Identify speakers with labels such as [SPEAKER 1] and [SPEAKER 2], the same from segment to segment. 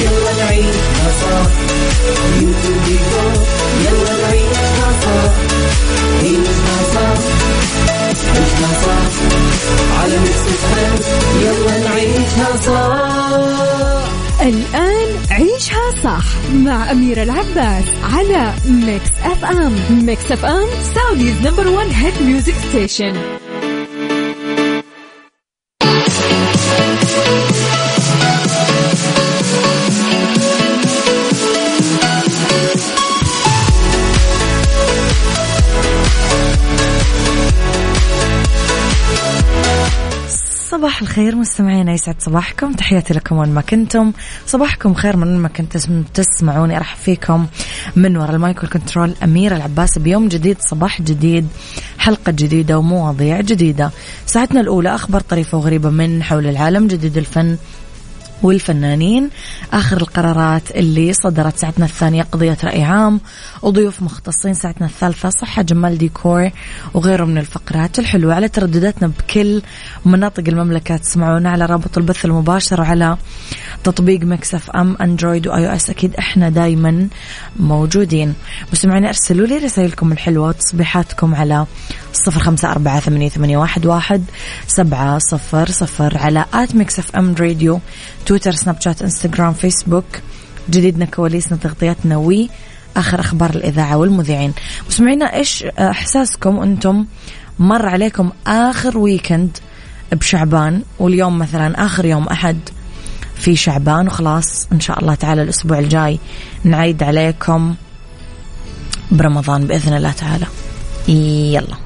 [SPEAKER 1] يلا نعيشها صح يلا نعيشها صح عيشها صح عيشها صح على Mix يلا نعيشها
[SPEAKER 2] الآن عيشها صح مع أميرة العباس على Mix FM Mix FM Saudi's number one hit music station
[SPEAKER 3] صباح الخير مستمعينا يسعد صباحكم. تحياتي لكم وين ما كنتم. صباحكم خير من ما كنتم تسمعوني. أرحب فيكم من وراء ال mic control أميرة العباس. بيوم جديد صباح جديد حلقة جديدة ومواضيع جديدة. ساعتنا الأولى أخبار طريفة وغريبة من حول العالم جديد الفن والفنانين. آخر القرارات اللي صدرت ساعتنا الثانية قضية رأي عام وضيوف مختصين ساعتنا الثالثة صحة جمال ديكور وغيره من الفقرات الحلوة على تردداتنا بكل مناطق المملكة. تسمعونا على رابط البث المباشر وعلى تطبيق Mix FM Android و iOS أكيد إحنا دايما موجودين. مستمعين أرسلوا لي رسائلكم الحلوة وتصبيحاتكم على صفر خمسة أربعة ثمانية, ثمانية واحد, واحد سبعة صفر صفر على at Mix FM Radio تويتر سناب شات إنستغرام فيسبوك جديدنا كواليسنا تغطياتنا وي آخر أخبار الإذاعة والمذيعين. مستمعينا إيش إحساسكم أنتم مر عليكم آخر weekend بشعبان واليوم مثلا آخر يوم أحد في شعبان وخلاص إن شاء الله تعالى الأسبوع الجاي نعيد عليكم برمضان بإذن الله تعالى. يلا.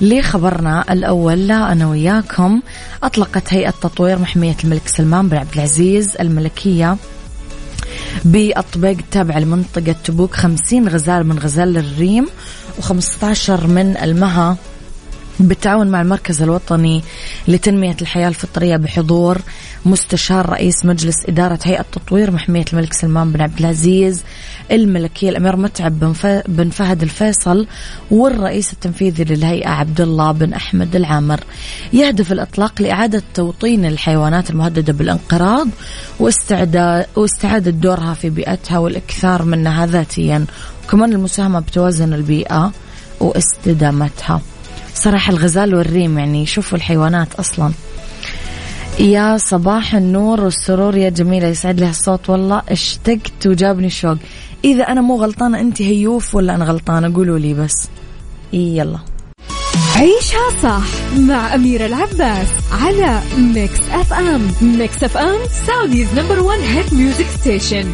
[SPEAKER 3] لخبرنا الأول لا أنا وياكم. أطلقت هيئة تطوير محمية الملك سلمان بن عبد العزيز الملكية بالطبيق التابعة لمنطقة تبوك خمسين غزال من غزال الريم و15 من المها. بالتعاون مع المركز الوطني لتنمية الحياة الفطرية بحضور مستشار رئيس مجلس إدارة هيئة تطوير محمية الملك سلمان بن عبد العزيز الملكية الأمير متعب بن فهد الفيصل والرئيس التنفيذي للهيئة عبد الله بن أحمد العامر. يهدف الإطلاق لإعادة توطين الحيوانات المهددة بالانقراض واستعادة دورها في بيئتها والإكثار منها ذاتيا. وكمان المساهمة بتوازن البيئة واستدامتها. صراحة الغزال والريم يعني شوفوا الحيوانات أصلا. يا صباح النور والسرور يا جميلة يسعد لي الصوت والله. اشتقت وجابني الشوق. إذا أنا مو غلطانة أنت هيوف ولا أنا غلطانة؟ قولوا لي بس. يلا.
[SPEAKER 2] عيشها صح مع أميرة العباس على Mix FM Mix FM Saudi's number one hit music station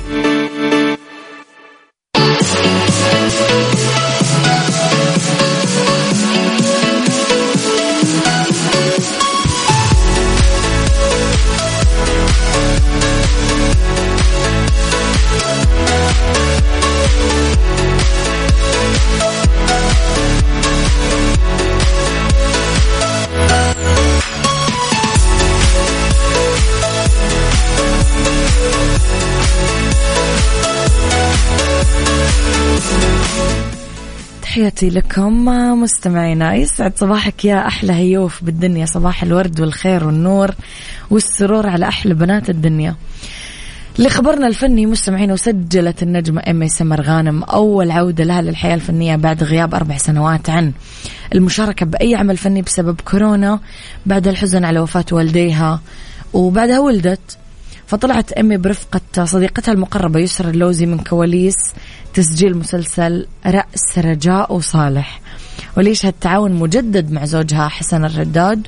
[SPEAKER 3] تحياتي لكم مستمعينا يسعد صباحك يا أحلى هيوف بالدنيا. صباح الورد والخير والنور والسرور على أحلى بنات الدنيا. لخبرنا الفني مستمعين وسجلت النجمة إيمي سمر غانم أول عودة لها للحياة الفنية بعد غياب أربع سنوات عن المشاركة بأي عمل فني بسبب كورونا بعد الحزن على وفاة والديها وبعدها ولدت. فطلعت أمي برفقة صديقتها المقربة يسرى اللوزي من كواليس تسجيل مسلسل رأس رجاء وصالح. وليش هالتعاون مجدد مع زوجها حسن الرداد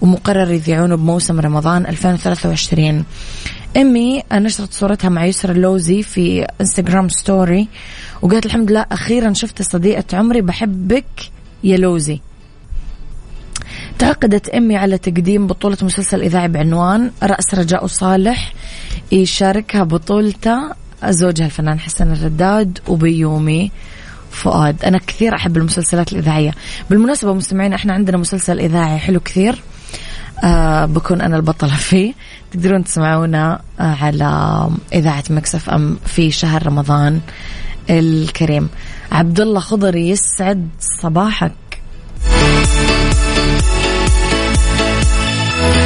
[SPEAKER 3] ومقرر يذيعونه بموسم رمضان 2023 أمي نشرت صورتها مع يسرى اللوزي في انستغرام ستوري وقالت الحمد لله أخيرا شفت صديقة عمري بحبك يا لوزي. تعقدت أمي على تقديم بطولة مسلسل إذاعي بعنوان رأس رجاء صالح يشاركها بطولته زوجها الفنان حسن الرداد وبيومي فؤاد. أنا كثير أحب المسلسلات الإذاعية. بالمناسبة مستمعين إحنا عندنا مسلسل إذاعي حلو كثير آه بكون أنا البطلة فيه. تقدرون تسمعونا آه على إذاعة مكسف أم في شهر رمضان الكريم. عبد الله خضري يسعد صباحك.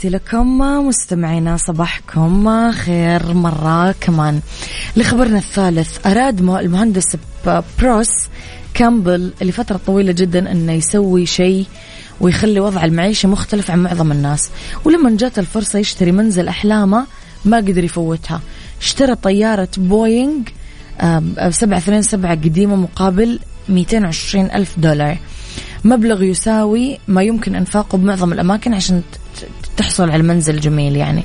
[SPEAKER 3] تحياتي لكم مستمعينا صباحكم خير مرة كمان. لخبرنا الثالث أراد المهندس بروس كامبل لفترة طويلة جدا أنه يسوي شيء ويخلي وضع المعيشة مختلف عن معظم الناس. ولما جات الفرصة يشتري منزل أحلامه ما قدر يفوتها. اشترى طيارة بوينغ 737 قديمة مقابل 220 ألف دولار. مبلغ يساوي ما يمكن إنفاقه بمعظم الأماكن عشان تحصل على منزل جميل يعني.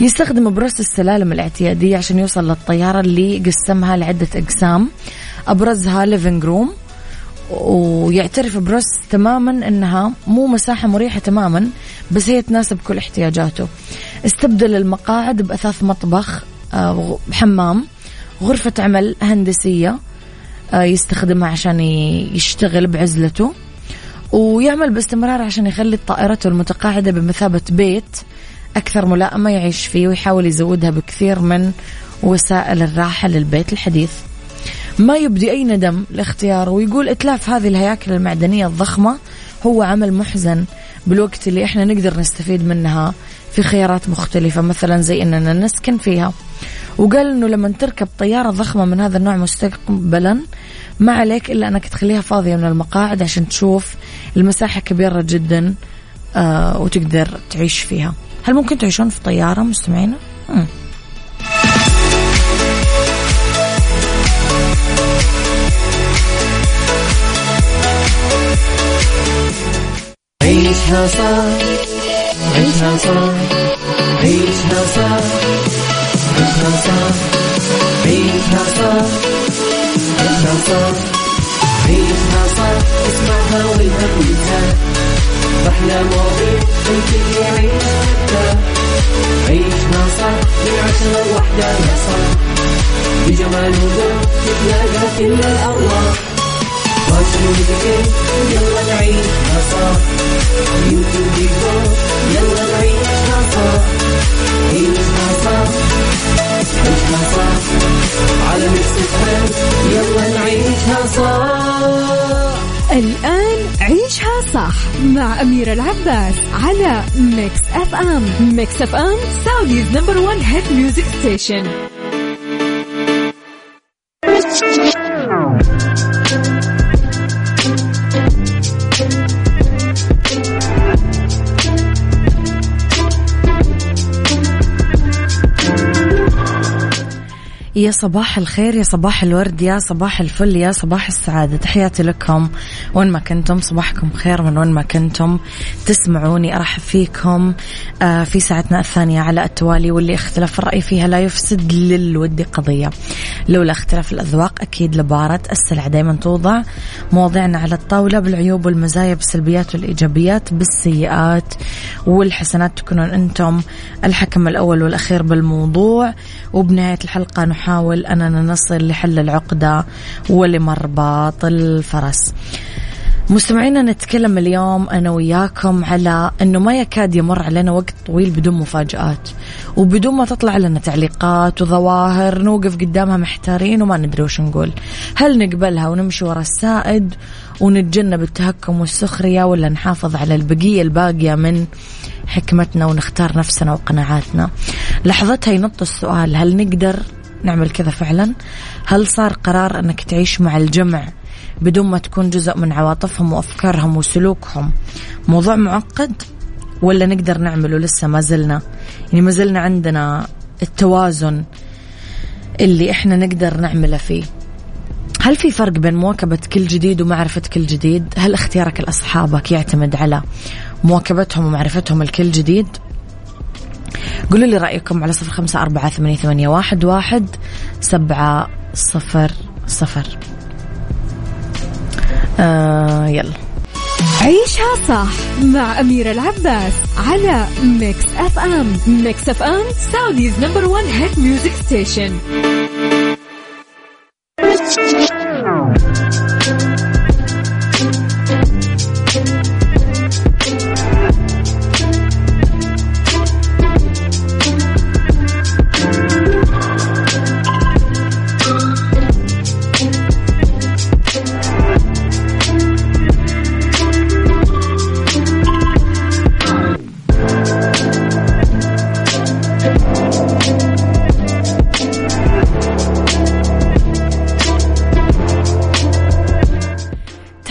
[SPEAKER 3] يستخدم بروس السلالم الاعتيادية عشان يوصل للطيارة اللي قسمها لعدة أقسام. أبرزها living room ويعترف بروس تماما إنها مو مساحة مريحة تماما بس هي تناسب كل احتياجاته. استبدل المقاعد بأثاث مطبخ آه، حمام غرفة عمل هندسية آه، يستخدمها عشان يشتغل بعزلته. ويعمل باستمرار عشان يخلي طائرته المتقاعدة بمثابة بيت أكثر ملائمة يعيش فيه ويحاول يزودها بكثير من وسائل الراحة للبيت الحديث. ما يبدي أي ندم لاختياره ويقول إتلاف هذه الهياكل المعدنية الضخمة هو عمل محزن بالوقت اللي إحنا نقدر نستفيد منها في خيارات مختلفة مثلا زي إننا نسكن فيها. وقال إنه لما تركب طيارة ضخمة من هذا النوع مستقبلا ما عليك إلا أنك تخليها فاضية من المقاعد عشان تشوف المساحة كبيرة جدا آه وتقدر تعيش فيها. هل ممكن تعيشون في طيارة مستمعينا؟
[SPEAKER 1] عيشها صح عيشها صح عيشها صح عيشها صح عيشها صح عيشها صح عيشها صح اسمعها والهم ينزاح أحلى مواضيع الكل يعيش مرتاح عيشها صح من عشرة لوحدة يا صاح بجمال وذوق تتلاقى كل الأرواح فاشل وذكر يلا نعيشها صح beauty وديكور يلا
[SPEAKER 2] مع أميرة العباس على Mix FM Mix FM Saudi's number one hit music station
[SPEAKER 3] يا صباح الخير يا صباح الورد يا صباح الفل يا صباح السعادة. تحياتي لكم وين ما كنتم. صباحكم خير من وين ما كنتم. تسمعوني أرحب فيكم آه، في ساعتنا الثانية على التوالي واللي اختلاف الرأي فيها لا يفسد للود قضية. لولا اختلاف الأذواق أكيد لبارة السلع دايما توضع مواضيعنا على الطاولة بالعيوب والمزايا بالسلبيات والإيجابيات بالسيئات والحسنات. تكونون أنتم الحكم الأول والأخير بالموضوع. وبنهاية الحلقة نحاول أننا نصل لحل العقدة ولمرباط الفرس. مستمعينا نتكلم اليوم أنا وياكم على أنه ما يكاد يمر علينا وقت طويل بدون مفاجآت وبدون ما تطلع لنا تعليقات وظواهر نوقف قدامها محتارين وما ندري وش نقول. هل نقبلها ونمشي ورا السائد ونتجنب التهكم والسخرية ولا نحافظ على البقية الباقية من حكمتنا ونختار نفسنا وقناعاتنا؟ لحظتها ينط السؤال هل نقدر نعمل كذا فعلا. هل صار قرار أنك تعيش مع الجمع بدون ما تكون جزء من عواطفهم وأفكارهم وسلوكهم؟ موضوع معقد ولا نقدر نعمله؟ لسه ما زلنا. يعني ما زلنا عندنا التوازن اللي إحنا نقدر نعمله فيه. هل في فرق بين مواكبة كل جديد ومعرفة كل جديد؟ هل اختيارك لأصحابك يعتمد على مواكبتهم ومعرفتهم الكل جديد؟ قولوا لي رأيكم على صفر خمسة أربعة ثمانية, ثمانية واحد, واحد سبعة صفر صفر. آه يلا.
[SPEAKER 2] عيشها صح مع أميرة العباس على Mix FM Mix FM Saudi's number one hit music station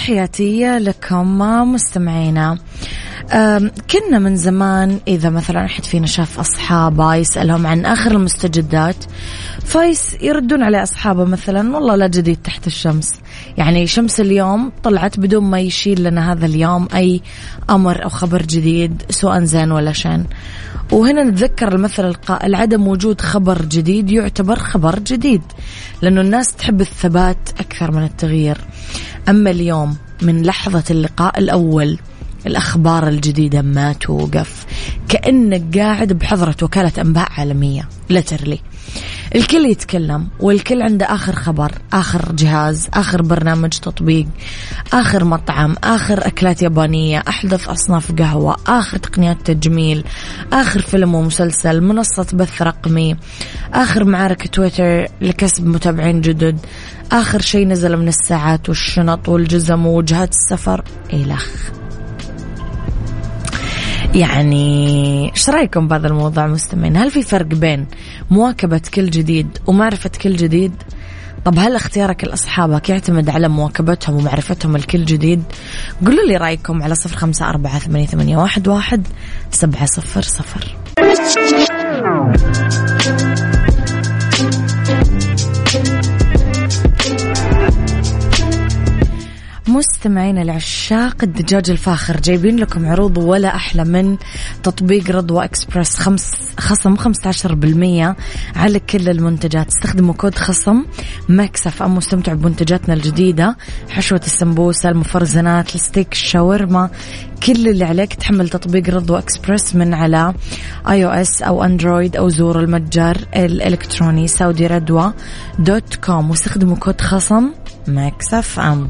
[SPEAKER 3] تحياتي لكم مستمعينا. كنا من زمان إذا مثلا أحد فينا شاف أصحابه يسألهم عن آخر المستجدات فيس يردون على أصحابه مثلا والله لا جديد تحت الشمس. يعني شمس اليوم طلعت بدون ما يشيل لنا هذا اليوم أي أمر أو خبر جديد سواء زين ولا شين. وهنا نتذكر المثل القائل عدم وجود خبر جديد يعتبر خبر جديد لأنه الناس تحب الثبات أكثر من التغيير. أما اليوم من لحظة اللقاء الأول الأخبار الجديدة ما توقف؟ كأنك قاعد بحضرة وكالة أنباء عالمية لترلي الكل يتكلم والكل عنده آخر خبر آخر جهاز آخر برنامج تطبيق آخر مطعم آخر أكلات يابانية أحدث أصناف قهوة آخر تقنيات تجميل آخر فيلم ومسلسل منصة بث رقمي آخر معارك تويتر لكسب متابعين جدد آخر شيء نزل من الساعات والشنط والجزم ووجهات السفر إلخ يعني إيش رأيكم بهذا الموضوع مستمعين؟ هل في فرق بين مواكبة كل جديد ومعرفة كل جديد؟ طب هل اختيارك لأصحابك يعتمد على مواكبتهم ومعرفتهم الكل جديد؟ قولوا لي رأيكم على صفر خمسة أربعة ثمانية, واحد, واحد سبعة صفر صفر. مستمعين العشاق الدجاج الفاخر جايبين لكم عروض ولا أحلى من تطبيق رضوى إكسبرس خمس خصم 15% على كل المنتجات. استخدموا كود خصم Mix FM واستمتع بمنتجاتنا الجديدة. حشوة السمبوسة المفرزنات الستيك الشاورما كل اللي عليك تحمل تطبيق رضوى إكسبرس من على iOS أو Android أو زور المتجر الإلكتروني سعودي رضوى dot com. واستخدموا كود خصم Mix FM.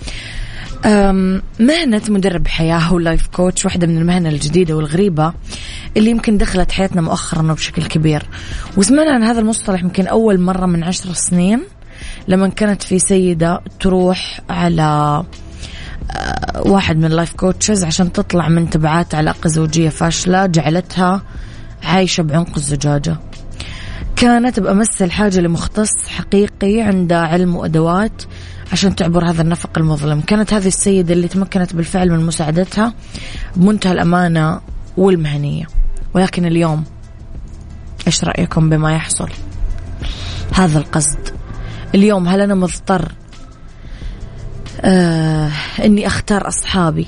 [SPEAKER 3] مهنة مدرب حياة و life coach واحدة من المهن الجديدة والغريبة اللي يمكن دخلت حياتنا مؤخرا وبشكل كبير. وسمعنا عن هذا المصطلح يمكن أول مرة من عشر سنين لما كانت في سيدة تروح على أه، واحد من ال life coaches عشان تطلع من تبعات علاقة زوجية فاشلة جعلتها عايشة بعنق الزجاجة. كانت بأمس الحاجة لمختص حقيقي عنده علم وأدوات عشان تعبر هذا النفق المظلم. كانت هذه السيدة اللي تمكنت بالفعل من مساعدتها بمنتهى الأمانة والمهنية. ولكن اليوم إيش رأيكم بما يحصل؟ هذا القصد. اليوم هل أنا مضطر آه إني أختار أصحابي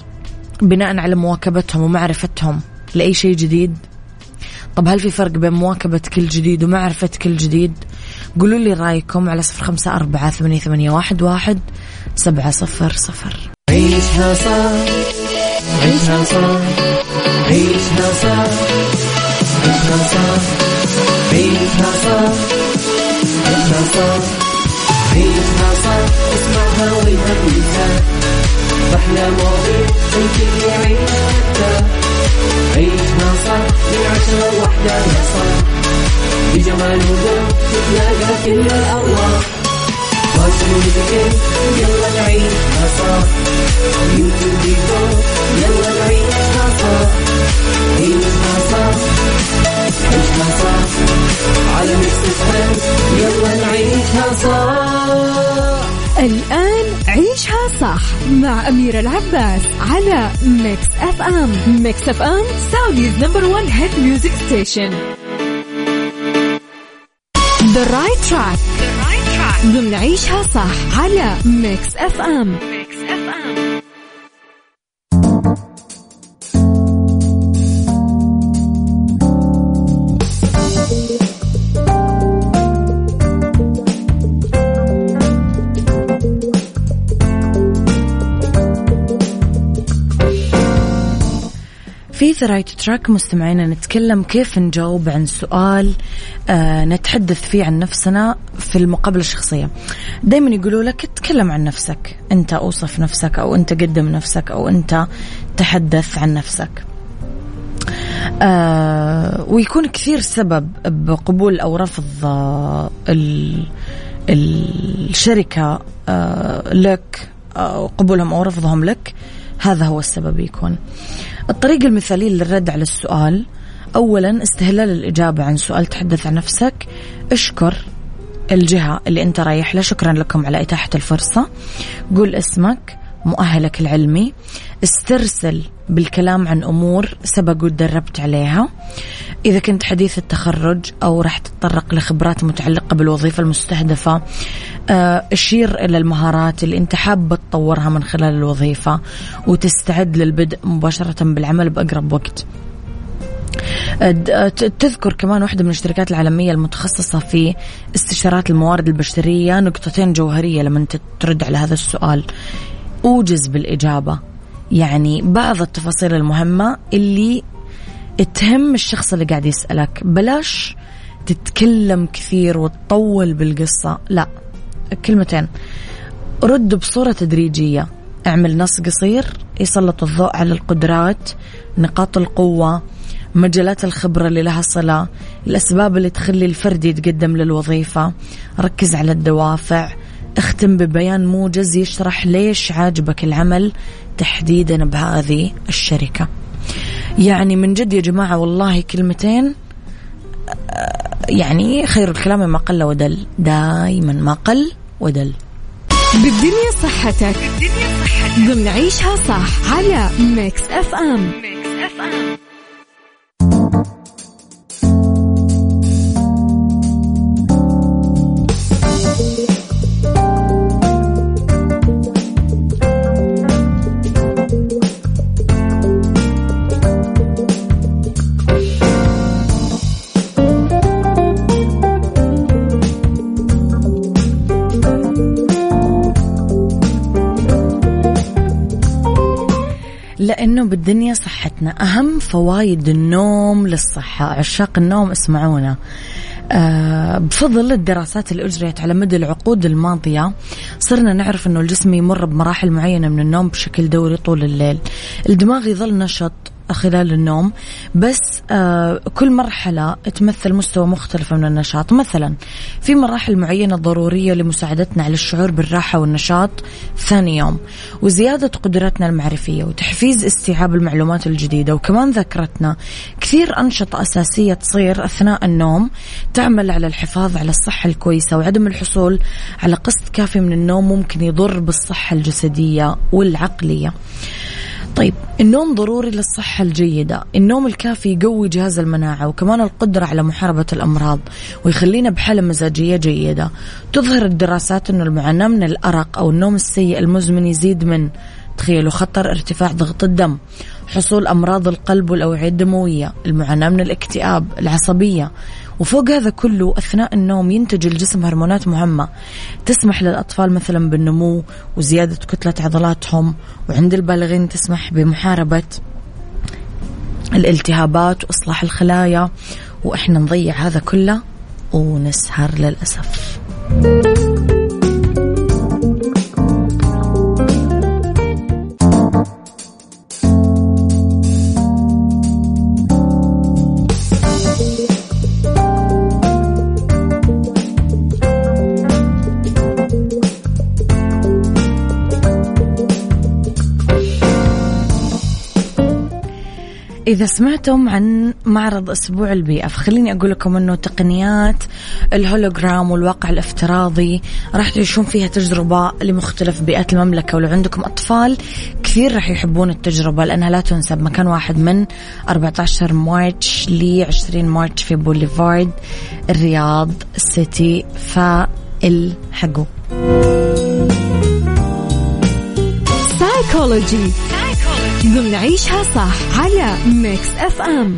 [SPEAKER 3] بناء على مواكبتهم ومعرفتهم لأي شيء جديد؟ طب هل في فرق بين مواكبة كل جديد ومعرفة كل جديد؟ قولوا لي رأيكم على صفر خمسة أربعة ثمانية, ثمانية واحد, واحد سبعة صفر صفر.
[SPEAKER 1] عيشها صار عيشها صار عيشها صار عيشها صار عيشها صار عيشها صار عيشها صار. اسمعها والهم ينزاح أحلى مواضيع الكل يعيش حتى عيشها صح من عشرة لوحدة يا صاح بجمال وذوق تتلاقى كل الأرواح فاشل وذكر يلا نعيشها صح يوتيوب ديكور يلا نعيشها صح عيشها صح عيشها صح على ميكس يلا نعيشها صح
[SPEAKER 2] الآن عيشها صح مع أميرة العباس على Mix FM Mix FM Saudi's number one hit music station The right track. ضمن عيشها صح على Mix FM Mix
[SPEAKER 3] في the right track مستمعينا نتكلم كيف نجاوب عن سؤال آه نتحدث فيه عن نفسنا في المقابلة الشخصية. دايما يقولوا لك تكلم عن نفسك. انت أوصف نفسك أو انت قدم نفسك أو انت تحدث عن نفسك. آه ويكون كثير سبب بقبول أو رفض آه الشركة آه لك أو قبولهم أو رفضهم لك. هذا هو السبب يكون. الطريقة المثالية للرد على السؤال. أولا استهلال الإجابة عن سؤال تحدث عن نفسك. اشكر الجهة اللي أنت رايح لها. شكرا لكم على إتاحة الفرصة. قول اسمك مؤهلك العلمي. استرسل بالكلام عن أمور سبق وتدربت عليها. إذا كنت حديث التخرج أو راح تتطرق لخبرات متعلقة بالوظيفة المستهدفة آه، أشير إلى المهارات اللي أنت حابة تطورها من خلال الوظيفة وتستعد للبدء مباشرة بالعمل بأقرب وقت. تذكر كمان واحدة من الشركات العالمية المتخصصة في استشارات الموارد البشرية نقطتين جوهرية لما ترد على هذا السؤال. أوجز بالإجابة. يعني بعض التفاصيل المهمة اللي تهم الشخص اللي قاعد يسألك. بلاش تتكلم كثير وتطول بالقصة. لا كلمتين. رد بصورة تدريجية. اعمل نص قصير يسلط الضوء على القدرات نقاط القوة مجالات الخبرة اللي لها صلة الأسباب اللي تخلي الفرد يتقدم للوظيفة. ركز على الدوافع. اختم ببيان موجز يشرح ليش عاجبك العمل. تحديدا بهذه الشركة. يعني من جد يا جماعة والله كلمتين يعني خير الكلام ما قل ودل. دائما ما قل ودل.
[SPEAKER 2] بالدنيا صحتك. بالدنيا صحتك. ضمن عيشها صح على Mix FM Mix FM
[SPEAKER 3] لأنه بالدنيا صحتنا أهم فوائد النوم للصحة عشاق النوم اسمعونا. آه، بفضل الدراسات اللي أجريت على مدى العقود الماضية صرنا نعرف أنه الجسم يمر بمراحل معينة من النوم بشكل دوري طول الليل. الدماغ يظل نشط خلال النوم. بس آه كل مرحلة تمثل مستوى مختلف من النشاط. مثلا في مراحل معينة ضرورية لمساعدتنا على الشعور بالراحة والنشاط ثاني يوم وزيادة قدراتنا المعرفية وتحفيز استيعاب المعلومات الجديدة. وكمان ذاكرتنا كثير أنشطة أساسية تصير أثناء النوم تعمل على الحفاظ على الصحة الكويسة وعدم الحصول على قسط كافي من النوم ممكن يضر بالصحة الجسدية والعقلية. طيب النوم ضروري للصحة الجيدة. النوم الكافي يقوي جهاز المناعة وكمان القدرة على محاربة الأمراض ويخلينا بحالة مزاجية جيدة. تظهر الدراسات أنه المعاناة من الأرق أو النوم السيء المزمن يزيد من تخيلوا خطر ارتفاع ضغط الدم حصول أمراض القلب والأوعية الدموية المعاناة من الاكتئاب العصبية. وفوق هذا كله أثناء النوم ينتج الجسم هرمونات مهمة. تسمح للأطفال مثلا بالنمو وزيادة كتلة عضلاتهم وعند البالغين تسمح بمحاربة الالتهابات وإصلاح الخلايا. وإحنا نضيع هذا كله ونسهر للأسف. إذا سمعتم عن معرض أسبوع البيئة فخليني أقول لكم أنه تقنيات الهولوجرام والواقع الافتراضي راح تعيشون فيها تجربة لمختلف بيئات المملكة ولو عندكم أطفال كثير راح يحبون التجربة لأنها لا تناسب. مكان واحد من 14 March ل 20 March في بوليفارد الرياض City فالحقوا.
[SPEAKER 2] سايكولوجي. ضمن عيشها صح على ميكس اف ام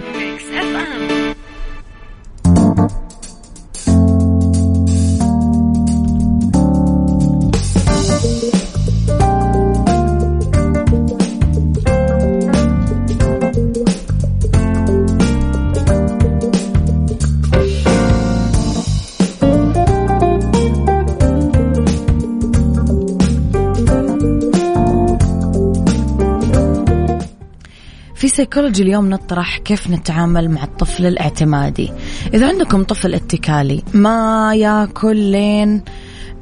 [SPEAKER 3] سيكولوجي اليوم نطرح كيف نتعامل مع الطفل الاعتمادي. إذا عندكم طفل اتكالي ما ياكل لين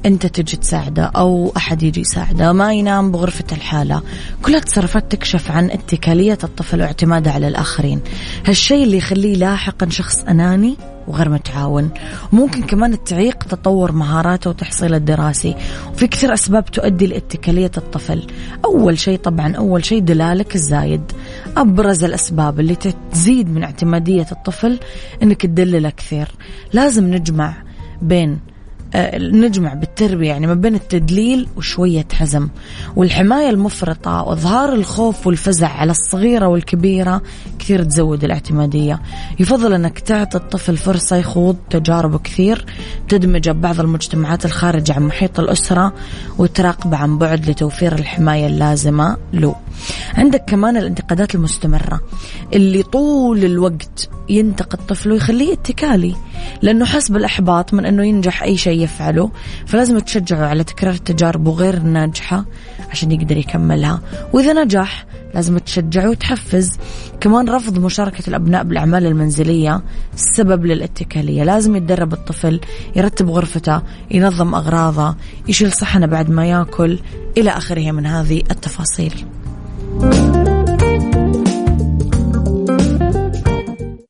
[SPEAKER 3] أنت تجي تساعده أو أحد يجي يساعده ما ينام بغرفة الحالة. كلها تصرفات تكشف عن اتكالية الطفل واعتماده على الآخرين. هالشيء اللي يخليه لاحقا شخص أناني وغير متعاون. ممكن كمان تعيق تطور مهاراته وتحصيله الدراسي. وفي كثير أسباب تؤدي لاتكالية الطفل. أول شيء طبعا أول شيء دلالك الزايد. أبرز الأسباب اللي تزيد من اعتمادية الطفل أنك تدلله كثير. لازم نجمع بين نجمع بالتربية يعني ما بين التدليل وشوية حزم. والحماية المفرطة وإظهار الخوف والفزع على الصغيرة والكبيرة كثير تزود الاعتمادية. يفضل أنك تعطي الطفل فرصة يخوض تجارب كثير تدمجه ببعض المجتمعات الخارجة عن محيط الأسرة وتراقبه عن بعد لتوفير الحماية اللازمة له. عندك كمان الانتقادات المستمرة اللي طول الوقت ينتقد طفله يخليه اتكالي لأنه حس بالإحباط من أنه ينجح أي شيء يفعله فلازم تشجعه على تكرار تجاربه غير ناجحة عشان يقدر يكملها. وإذا نجح لازم تشجعه وتحفز. كمان رفض مشاركة الأبناء بالأعمال المنزلية سبب للاتكالية. لازم يتدرب الطفل يرتب غرفته ينظم أغراضه يشيل صحنه بعد ما ياكل إلى آخره من هذه التفاصيل.